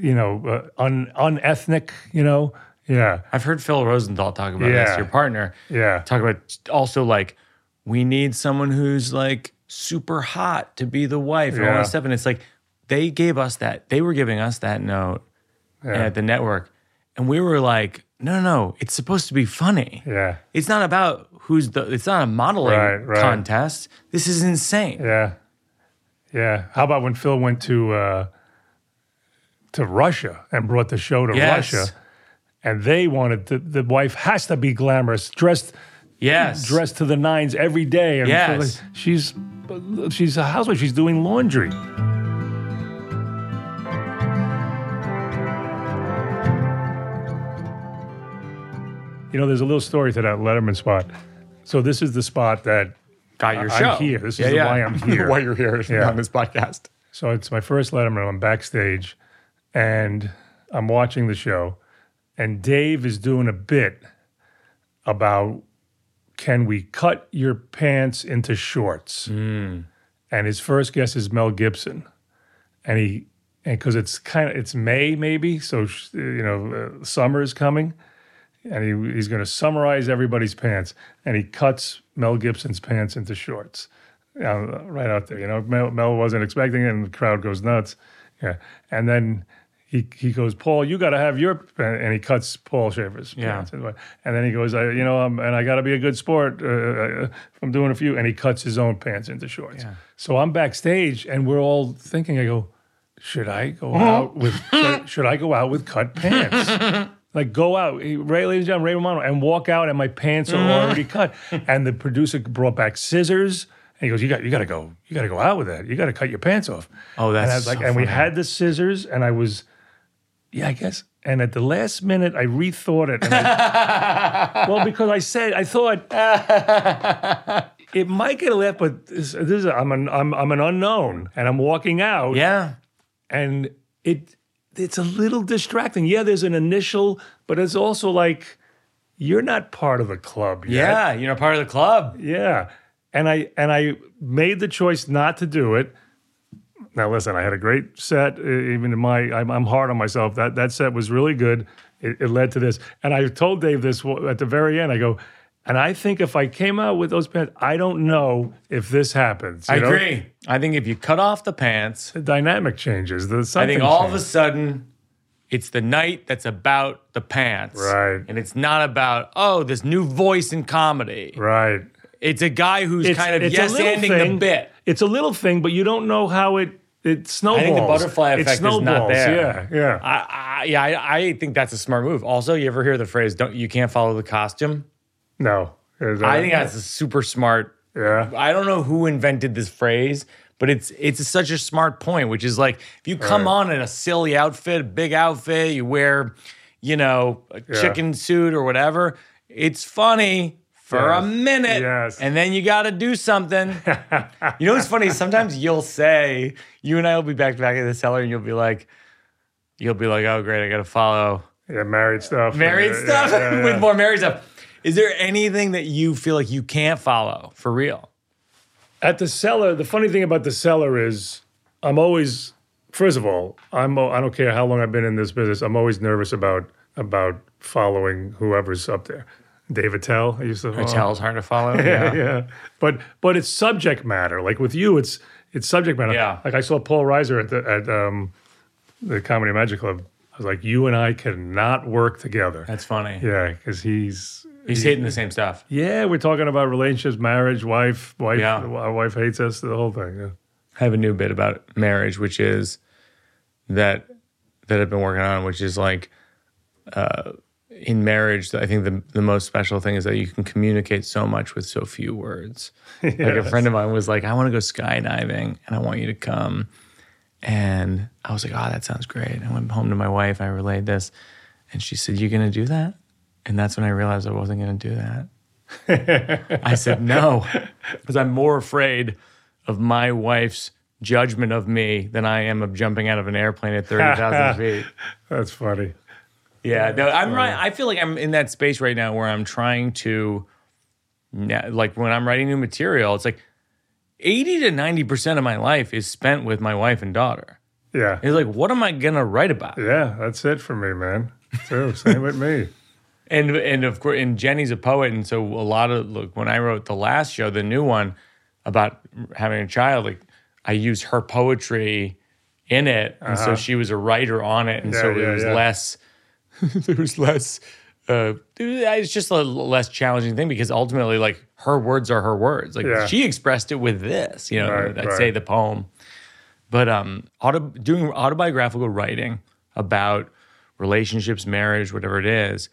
you know, uh, un unethnic. You know, yeah, I've heard Phil Rosenthal talk about Yeah. this, your partner. yeah, Talk about also like, we need someone who's like super hot to be the wife and all Yeah. that stuff. And it's like, they gave us that, they were giving us that note yeah, at the network. And we were like, no, no, no, it's supposed to be funny. yeah, It's not about who's the, it's not a modeling Right, right. contest. This is insane. yeah, yeah. How about when Phil went to uh, to Russia and brought the show to Yes. Russia? And they wanted the, the wife has to be glamorous, dressed Yes. dressed to the nines every day. And Yes. Like, she's she's a housewife. She's doing laundry. You know, there's a little story to that Letterman spot. So this is the spot that Got your I'm show. here. This is why I'm here. why you're here Yeah. on this podcast. So it's my first Letterman. I'm backstage, and I'm watching the show, and Dave is doing a bit about can we cut your pants into shorts? And his first guess is Mel Gibson, and he and because it's kind of it's May maybe, so sh- you know uh, summer is coming, and he, he's going to summarize everybody's pants, and he cuts Mel Gibson's pants into shorts, uh, right out there. You know, Mel, Mel wasn't expecting it, and the crowd goes nuts. Yeah, and then he he goes, Paul, you got to have your, and he cuts Paul Shaffer's Yeah. pants, and then he goes, I, you know, I'm, and I got to be a good sport. Uh, uh, I'm doing a few, and he cuts his own pants into shorts. Yeah. So I'm backstage, and we're all thinking, I go, should I go out with should, should I go out with cut pants? like go out, Ray, ladies and gentlemen, Ray Romano, and walk out, and my pants are already cut. And the producer brought back scissors. And he goes, "You got, you got to go, you got to go out with that. You got to cut your pants off." Oh, and that's I was like, so and we had the scissors, and I was, yeah, I guess. And at the last minute, I rethought it. I, well, because I said I thought it might get a laugh, but this, this is I'm an I'm, I'm an unknown, and I'm walking out, Yeah. and it it's a little distracting. Yeah, there's an initial, but it's also like you're not part of the club yet. Yeah. You're not part of the club. Yeah. And I and I made the choice not to do it. Now listen, I had a great set. Even in my, I'm, I'm hard on myself. That that set was really good. It, it led to this, and I told Dave this at the very end. I go, and I think if I came out with those pants, I don't know if this happens. I know? agree. I think if you cut off the pants, The dynamic changes. The I think all of a sudden it's the night that's about the pants. Right. And it's not about, oh, this new voice in comedy. right. It's a guy who's It's- kind of yes ending the bit. It's a little thing, but you don't know how it it snowballs. I think the butterfly It effect is not there. Yeah, yeah. I, I, yeah, I, I think that's a smart move. Also, you ever hear the phrase "don't you can't follow the costume"? no, I think that's a super smart. yeah. I don't know who invented this phrase, but it's it's such a smart point, which is like if you come Right. on in a silly outfit, a big outfit, you wear, you know, a chicken suit or whatever, it's funny for a minute, Yes. and then you got to do something. you know what's funny? Sometimes you'll say, you and I will be back to back in the cellar, and you'll be like, you'll be like, oh great, I got to follow Yeah, married stuff. married Yeah, stuff yeah, yeah, with more married stuff. Is there anything that you feel like you can't follow for real? At the cellar, the funny thing about the cellar is I'm always first of all, I'm I don't care how long I've been in this business, I'm always nervous about about following whoever's up there. Dave Attell, I used to follow. Tell's hard to follow. yeah, yeah. But but it's subject matter. Like with you, it's it's subject matter. Yeah. Like I saw Paul Reiser at the at um, the Comedy Magic Club. I was like, you and I cannot work together. That's funny. Yeah, because he's He's hitting the same stuff. yeah. We're talking about relationships, marriage, wife, wife. Yeah. Our wife hates us. The whole thing. Yeah. I have a new bit about marriage, which is that that I've been working on, which is like uh, in marriage. I think the the most special thing is that you can communicate so much with so few words. Like a friend of mine was like, "I want to go skydiving, and I want you to come." And I was like, "Oh, that sounds great." I went home to my wife. I relayed this, and she said, You're gonna do that?" And that's when I realized I wasn't gonna do that. I said no, because I'm more afraid of my wife's judgment of me than I am of jumping out of an airplane at 30,000 feet. That's funny. Yeah, no, I'm right. I feel like I'm in that space right now where I'm trying to, like when I'm writing new material, it's like 80 to 90% of my life is spent with my wife and daughter. Yeah. It's like, what am I going to write about? Yeah. That's it for me, man. Too. Same with me. and and of course and Jenny's a poet and so a lot of look when I wrote the last show the new one about having a child like I used her poetry in it and so she was a writer on it and so Uh-huh. It yeah, was yeah. less there was less uh it's just a less challenging thing because ultimately like her words are her words like Yeah. she expressed it with this you know Right, I'd right. say the poem but um auto, doing autobiographical writing about relationships marriage whatever it is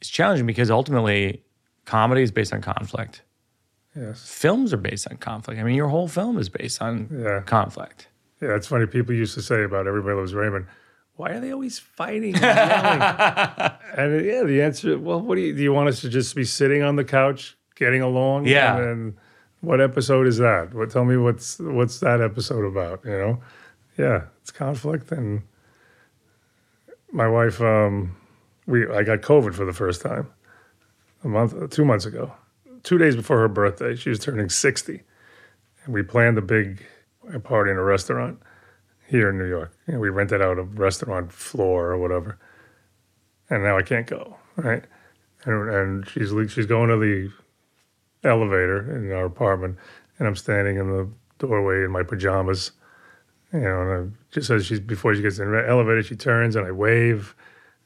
it's challenging because ultimately comedy is based on conflict Yes. films are based on conflict i mean your whole film is based on Yeah. conflict Yeah, it's funny. People used to say about Everybody Loves Raymond, why are they always fighting and and yeah, the answer, well, what do you, do you want us to just be sitting on the couch, getting along? Yeah. And then what episode is that? What, tell me what's, what's that episode about, you know? Yeah, it's conflict. And my wife, um, we, I got COVID for the first time a month, two months ago. two days before her birthday. She was turning 60. And we planned a big party in a restaurant here in New York. We rented out a restaurant floor or whatever. And now I can't go, right? And, and she's she's going to the elevator in our apartment, and I'm standing in the doorway in my pajamas. You know, and I, just as she's before she gets in the elevator, she turns and I wave.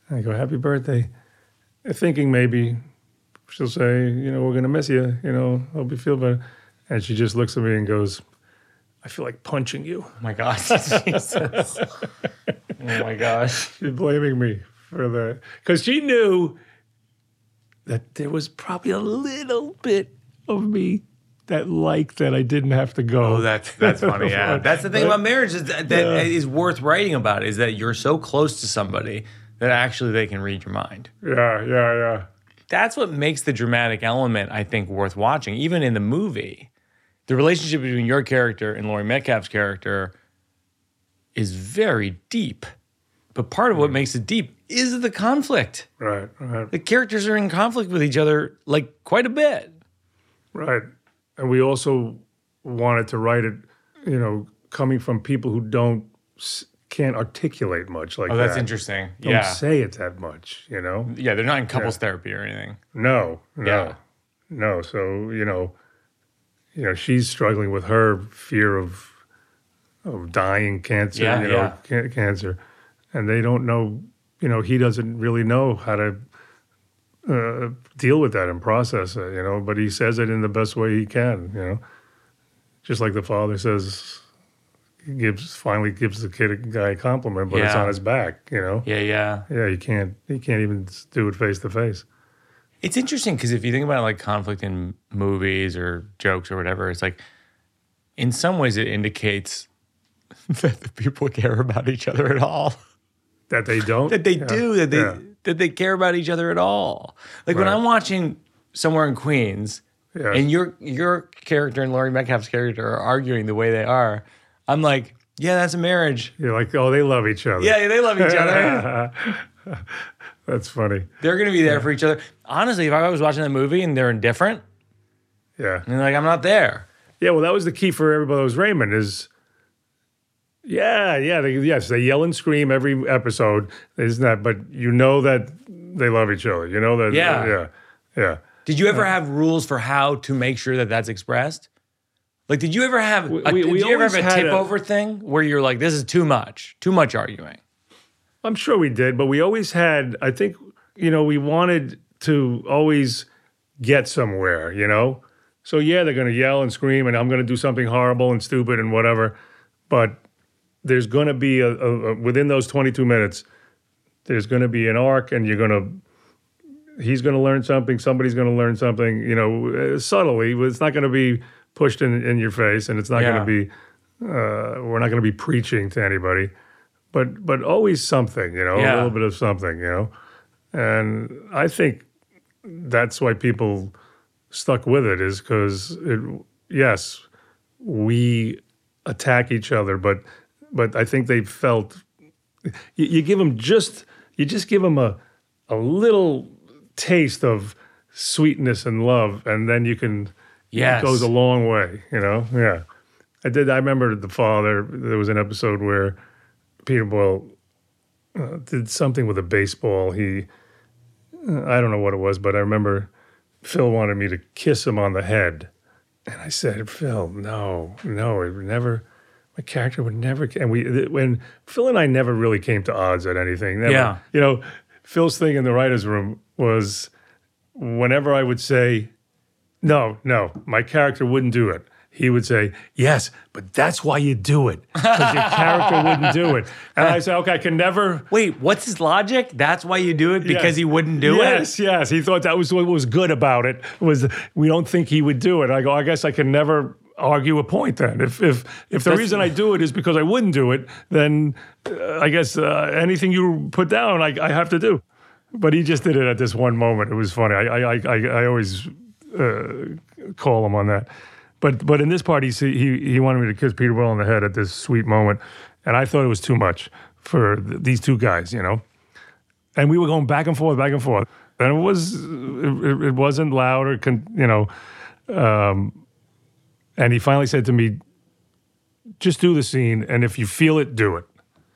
And I go, "Happy birthday," thinking maybe she'll say, "You know, we're gonna miss you. You know, hope you feel better." And she just looks at me and goes, "I feel like punching you." Oh my gosh, Jesus! oh my gosh, she's blaming me for the because she knew that there was probably a little bit of me that liked that I didn't have to go. Oh, that's that's funny. Yeah, that's the thing about marriage is that, that Yeah. is worth writing about is that you're so close to somebody that actually they can read your mind. yeah, yeah, yeah. That's what makes the dramatic element, I think, worth watching. Even in the movie, the relationship between your character and Laurie Metcalf's character is very deep. But part of what hmm. makes it deep is the conflict. Right, right, The characters are in conflict with each other like quite a bit. right. And we also wanted to write it, you know, coming from people who don't can't articulate much like Oh, that's that. interesting. Don't yeah. say it that much, you know. Yeah, they're not in couples therapy or anything. No, no, Yeah. no. So you know, you know, she's struggling with her fear of of dying cancer. Yeah, you know, yeah. ca- cancer, and they don't know. You know, he doesn't really know how to uh, deal with that and process it. You know, but he says it in the best way he can. You know, just like the father says. He gives finally gives the kid a guy a compliment, but it's on his back. You know, Yeah, yeah. yeah, you can't he can't even do it face to face. It's interesting because if you think about like conflict in movies or jokes or whatever, it's like in some ways it indicates that the people care about each other at all. That they don't. That they Yeah. do, that they Yeah. that they care about each other at all. Like when I'm watching somewhere in Queens Yes. and your your character and Laurie Metcalf's character are arguing the way they are, I'm like, yeah, that's a marriage. You're like, oh, they love each other. Yeah, they love each other. That's funny. They're gonna be there for each other. Honestly, if I was watching the movie and they're indifferent, Yeah. and like I'm not there. Yeah. Well, that was the key for everybody that was Raymond is, yeah, yeah. They, yes, they yell and scream every episode. Isn't that? But you know that they love each other. You know that. Yeah. Yeah. Yeah. Did you ever have rules for how to make sure that that's expressed? Like, did you ever have? We- a, we- did we you ever have a tip over thing where you're like, this is too much, too much arguing? I'm sure we did, but we always had, I think, you know, we wanted to always get somewhere, you know? So, yeah, they're going to yell and scream, and I'm going to do something horrible and stupid and whatever. But there's going to be, a, a, a- within those 22 minutes, there's going to be an arc, and you're going to, he's going to learn something, somebody's going to learn something, you know, subtly. It's not going to be pushed in, in your face, and it's not Yeah. going to be, uh, we're not going to be preaching to anybody but but always something, you know, a little bit of something, you know. And I think that's why people stuck with it is because it. Yes, we attack each other, but but I think they felt you, you give them just you just give them a a little taste of sweetness and love, and then you can Yes. it goes a long way, you know. Yeah, I did. I remember the father. There was an episode where Peter Boyle uh, did something with a baseball. He, uh, I don't know what it was, but I remember Phil wanted me to kiss him on the head, and I said, "Phil, no, no, it would never." My character would never. And we when Phil and I never really came to odds at anything. Never, Yeah. you know, Phil's thing in the writers' room was whenever I would say, "No, no, my character wouldn't do it." He would say, "Yes, but that's why you do it because your character wouldn't do it." And I say, "Okay, I can never." Wait, what's his logic? That's why you do it because Yes. he wouldn't do yes, it. Yes, yes. He thought that was what was good about it was we don't think he would do it. I go, I guess I can never argue a point then. If if if the That's- reason I do it is because I wouldn't do it, then uh, I guess uh, anything you put down, I, I have to do. But he just did it at this one moment. It was funny. I I I, I always uh, call him on that. But but in this part, he he he wanted me to kiss Peter Boyle on the head at this sweet moment, and I thought it was too much for th- these two guys, you know. And we were going back and forth, back and forth. and it was it, it wasn't loud or con, you know. Um, and he finally said to me, "Just do the scene, and if you feel it, do it.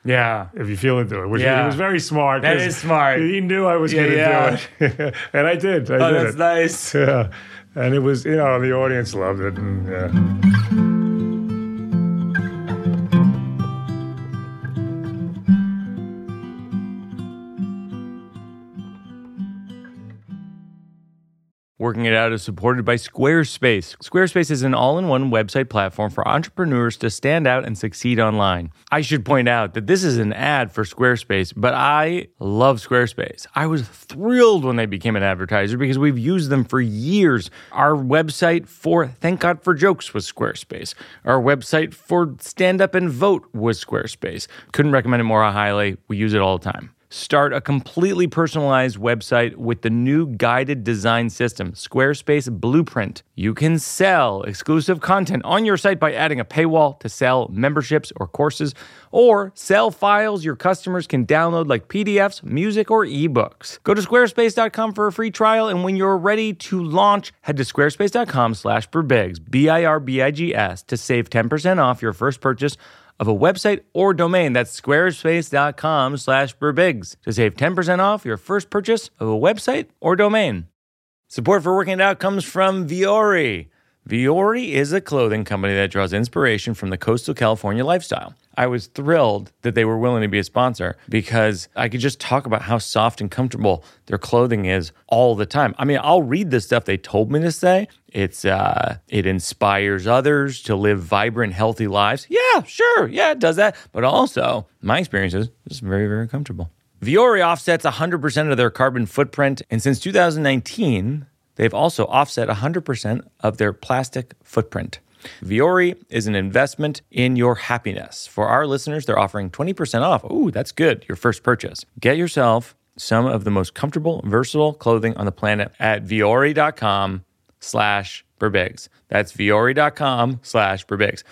Yeah. If you feel it, do it." Which Yeah. he was very smart. That is smart. He knew I was Yeah, going to yeah. do it, and I did. I Oh, did that's it. nice. Yeah, and it was you know the audience loved it, and yeah. Working It Out is supported by Squarespace. Squarespace is an all in one website platform for entrepreneurs to stand out and succeed online. I should point out that this is an ad for Squarespace, but I love Squarespace. I was thrilled when they became an advertiser because we've used them for years. Our website for Thank God for Jokes was Squarespace. Our website for Stand Up and Vote was Squarespace. Couldn't recommend it more highly. We use it all the time. Start a completely personalized website with the new guided design system, Squarespace Blueprint. You can sell exclusive content on your site by adding a paywall to sell memberships or courses, or sell files your customers can download like PDFs, music, or ebooks. Go to squarespace.com for a free trial, and when you're ready to launch, head to squarespace.com slash birbigs, B-I-R-B-I-G-S, to save 10% off your first purchase of a website or domain. That's squarespace.com slash birbigs to save 10% off your first purchase of a website or domain. Support for Working It Out comes from Vuori. Vuori is a clothing company that draws inspiration from the coastal California lifestyle. I was thrilled that they were willing to be a sponsor because I could just talk about how soft and comfortable their clothing is all the time. I mean, I'll read the stuff they told me to say. It's uh, it inspires others to live vibrant, healthy lives. Yeah, sure, yeah, it does that. But also, my experience is it's very, very comfortable. Vuori offsets 100% of their carbon footprint, and since 2019, they've also offset 100% of their plastic footprint. Vuori is an investment in your happiness. For our listeners, they're offering 20% off. Ooh, that's good. Your first purchase. Get yourself some of the most comfortable, versatile clothing on the planet at vuori.com slash birbigs. That's vuori.com slash birbigs.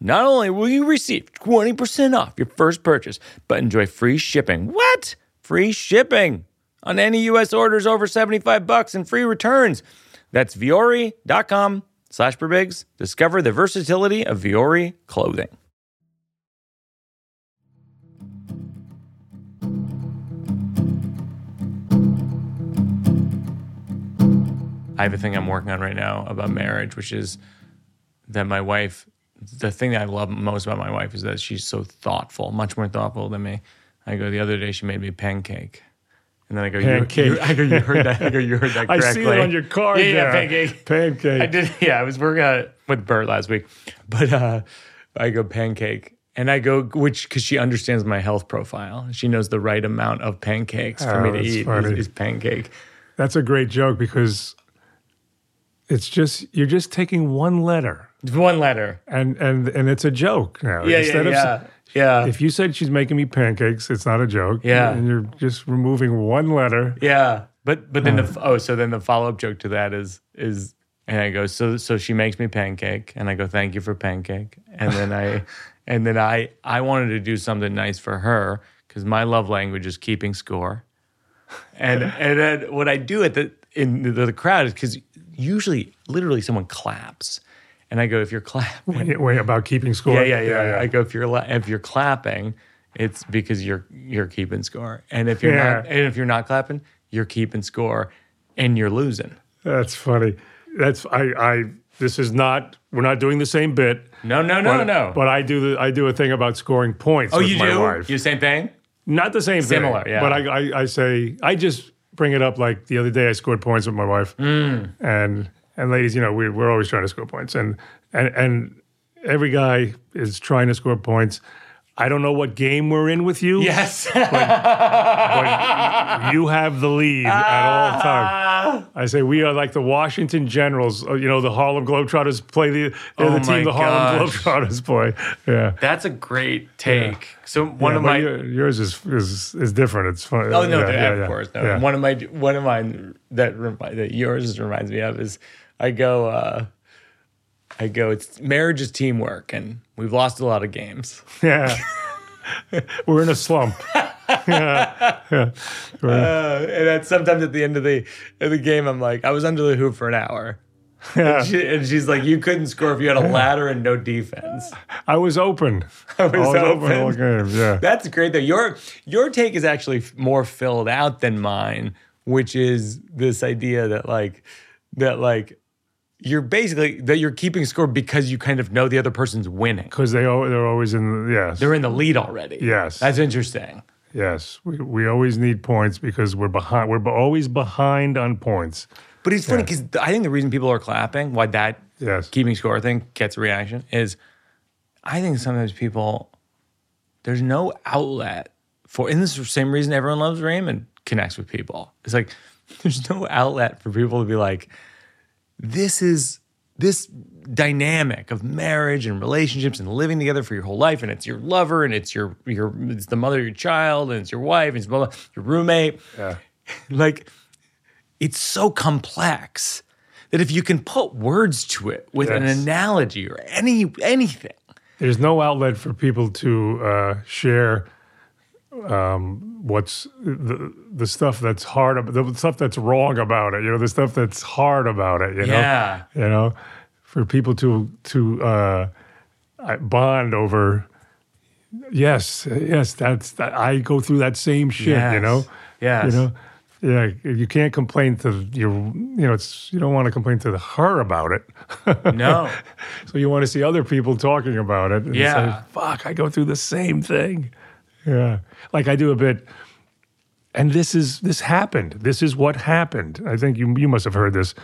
Not only will you receive 20% off your first purchase, but enjoy free shipping. What? Free shipping on any U.S. orders over 75 bucks and free returns. That's vuori.com slash birbigs. Discover the versatility of Vuori clothing. I have a thing I'm working on right now about marriage, which is that my wife, the thing that I love most about my wife is that she's so thoughtful, much more thoughtful than me. I go, the other day she made me a pancake. And then I go, Pancake. you, I go, you heard that? I go, you heard that I see it on your card. Yeah, yeah, pancake. Pancake. I did. Yeah, I was working on it with Bert last week, but uh, I go pancake, and I go which because she understands my health profile. She knows the right amount of pancakes for Oh, me to eat is, funny. is pancake. That's a great joke because it's just you're just taking one letter one letter. and and and it's a joke now. Yeah, Instead yeah, of yeah, if you said she's making me pancakes, it's not a joke. Yeah. and you're just removing one letter. yeah. But but then the uh. oh so then the follow up joke to that is is and I go so so she makes me pancake and I go thank you for pancake and then I and then I I wanted to do something nice for her because my love language is keeping score. and and then what I do at the in the, the crowd is because usually literally someone claps, and I go if you're clapping, Wait, wait, about keeping score. yeah, yeah, yeah, I go if you're la- if you're clapping, it's because you're you're keeping score, and if you're not and if you're not clapping, you're keeping score, and you're losing. That's funny. That's I. I. This is not. We're not doing the same bit. No, no, no, but, no. But I do. The, I do a thing about scoring points. oh, with you my do wife. you do. You same thing? Not the same thing. Similar, yeah. But I, I, I say I just bring it up. Like the other day, I scored points with my wife, Mm. and and ladies, you know, we, we're always trying to score points, and and and every guy is trying to score points. I don't know what game we're in with you, Yes. but you have the lead at all times. I say we are like the Washington Generals. uh, You know, the Harlem Globetrotters play the they're Oh the team the Harlem gosh. Globetrotters play. Yeah. That's a great take. So one Yeah, of my yours is, is is different. It's fun. Oh no, yeah, yeah, yeah, of yeah. course. No. Yeah. One of my one of mine that remi- that yours reminds me of is I go uh I go it's marriage is teamwork and we've lost a lot of games. Yeah. We're in a slump. Uh, and then sometimes at the end of the of the game, I'm like, I was under the hoop for an hour. Yeah. She, and she's like, you couldn't score if you had a ladder and no defense. I was open. I was open. all game. Yeah. That's great though. Your your take is actually more filled out than mine, which is this idea that like that like you're basically that you're keeping score because you kind of know the other person's winning. Because they al- they're always in the, yes. They're in the lead already. Yes. That's interesting. Yes, we, we always need points because we're behind. We're always behind on points. But it's funny because I think the reason people are clapping, why that Yes. keeping score thing gets a reaction, is I think sometimes people there's no outlet for, and this is the same reason everyone loves Raymond connects with people. It's like there's no outlet for people to be like, this is this dynamic of marriage and relationships and living together for your whole life, and it's your lover, and it's your your it's the mother of your child, and it's your wife, and it's blah, blah, your roommate. Yeah. like it's so complex that if you can put words to it with an analogy or any anything, There's no outlet for people to uh, share um, what's the the stuff that's hard, the stuff that's wrong about it. You know, the stuff that's hard about it. You know, Yeah. You know, for people to to uh, bond over. Yes, yes, that's that. I go through that same shit. You know, Yes. you know. Yeah, you can't complain to your, you know, it's you don't want to complain to her about it. no, So you want to see other people talking about it. And Yeah. Say, Fuck, I go through the same thing. Yeah. Like I do a bit. And this is this happened. This is what happened. I think you you must have heard this.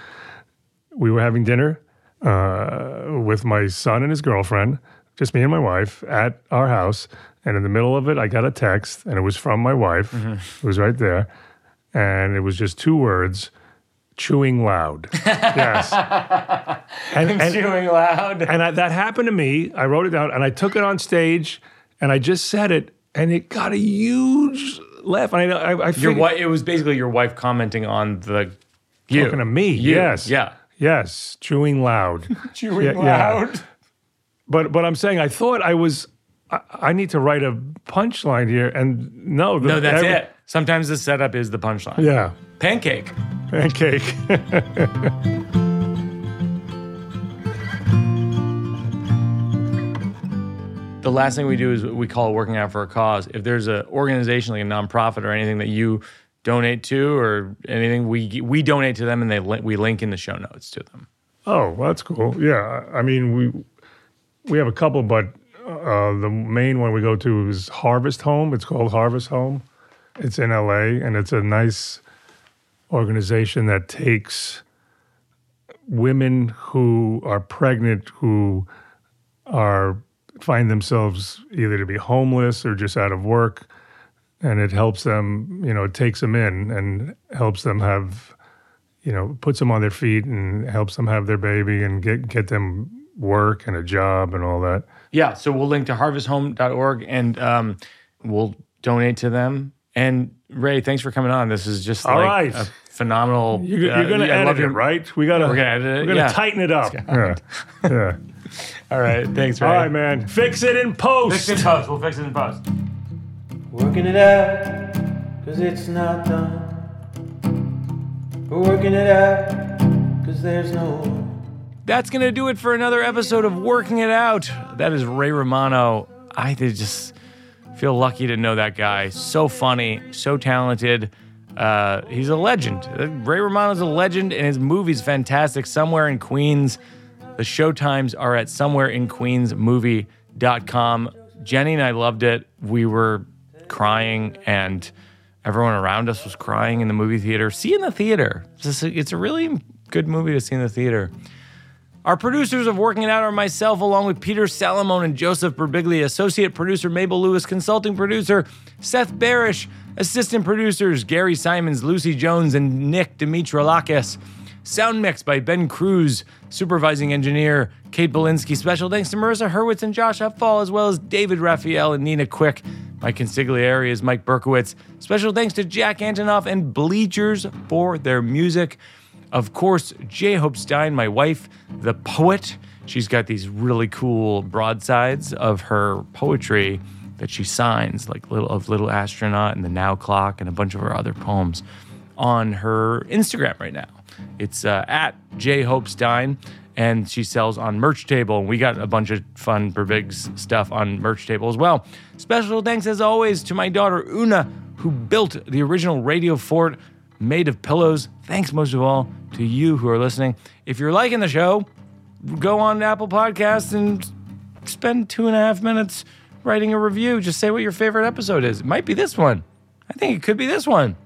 We were having dinner uh, with my son and his girlfriend, just me and my wife at our house. And in the middle of it, I got a text, and it was from my wife. It was right there, and it was just two words: chewing loud. yes. And, and, chewing loud. and I, that happened to me. I wrote it down and I took it on stage and I just said it and it got a huge laugh. And I, I, I Your wife. It was basically your wife commenting on the you. talking to me. You. Yes. Yeah. Yes. Chewing loud. Chewing Yeah, yeah. loud. but but I'm saying I thought I was. I, I need to write a punchline here, and no, the, No, that's every- it. Sometimes the setup is the punchline. Yeah, Pancake. pancake. the last thing we do is we call it working out for a cause. If there's an organization like a nonprofit or anything that you donate to or anything, we we donate to them and they we link in the show notes to them. oh, well, that's cool. Yeah, I mean we we have a couple, but uh, the main one we go to is Harvest Home. It's called Harvest Home. It's in LA, and it's a nice organization that takes women who are pregnant who are find themselves either to be homeless or just out of work and it helps them you know it takes them in and helps them have you know puts them on their feet and helps them have their baby and get get them work and a job and all that Yeah, so we'll link to harvesthome.org and um, we'll donate to them. And Ray, thanks for coming on. This is just All like right. a phenomenal. you're, you're uh, gonna love edit it your- right we gotta we're gonna edit it, we're gonna yeah. tighten it up yeah yeah All right, thanks, Ray. all right man fix it in post Fix it in post. We'll fix it in post. Working it out, cause it's not done. We're working it out, cause there's no. That's going to do it for another episode of Working It Out. That is Ray Romano. I just feel lucky to know that guy. So funny, so talented. Uh, he's a legend. Ray Romano's a legend, and his movie's fantastic. Somewhere in Queens. The showtimes are at somewhereinqueensmovie.com. Jenny and I loved it. We were crying, and everyone around us was crying in the movie theater. See in the theater. It's, a, it's a really good movie to see in the theater. Our producers of Working It Out are myself, along with Peter Salamone and Joseph Birbiglia, associate producer Mabel Lewis, consulting producer Seth Barish, assistant producers Gary Simons, Lucy Jones, and Nick Dimitrolakis. Sound mix by Ben Cruz, supervising engineer Kate Belinsky. Special thanks to Marissa Hurwitz and Josh Upfall, as well as David Raphael and Nina Quick. My consigliere is Mike Berkowitz. Special thanks to Jack Antonoff and Bleachers for their music. Of course, J. Hope Stein, my wife, the poet. She's got these really cool broadsides of her poetry that she signs, like little of Little Astronaut and the Now Clock and a bunch of her other poems, on her Instagram right now. It's uh, at J Hope Stein, and she sells on Merch Table. We got a bunch of fun Birbigs stuff on Merch Table as well. Special thanks, as always, to my daughter Una, who built the original radio fort made of pillows. Thanks most of all to you who are listening. If you're liking the show, go on Apple Podcasts and spend two and a half minutes writing a review. Just say what your favorite episode is. It might be this one. I think it could be this one.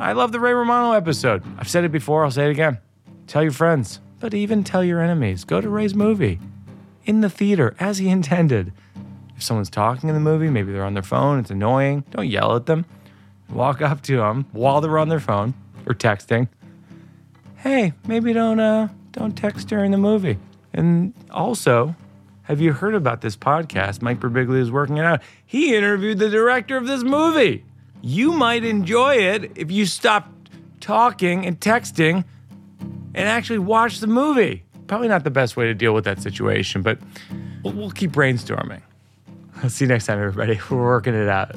I love the Ray Romano episode. I've said it before, I'll say it again. Tell your friends, but even tell your enemies. Go to Ray's movie in the theater as he intended. If someone's talking in the movie, maybe they're on their phone, it's annoying, don't yell at them. Walk up to them while they're on their phone or texting. Hey, maybe don't uh don't text during the movie. And also, have you heard about this podcast? Mike Birbiglia is working it out. He interviewed the director of this movie. You might enjoy it if you stopped talking and texting and actually watch the movie. Probably not the best way to deal with that situation, but we'll, we'll keep brainstorming. I'll see you next time, everybody. We're working it out.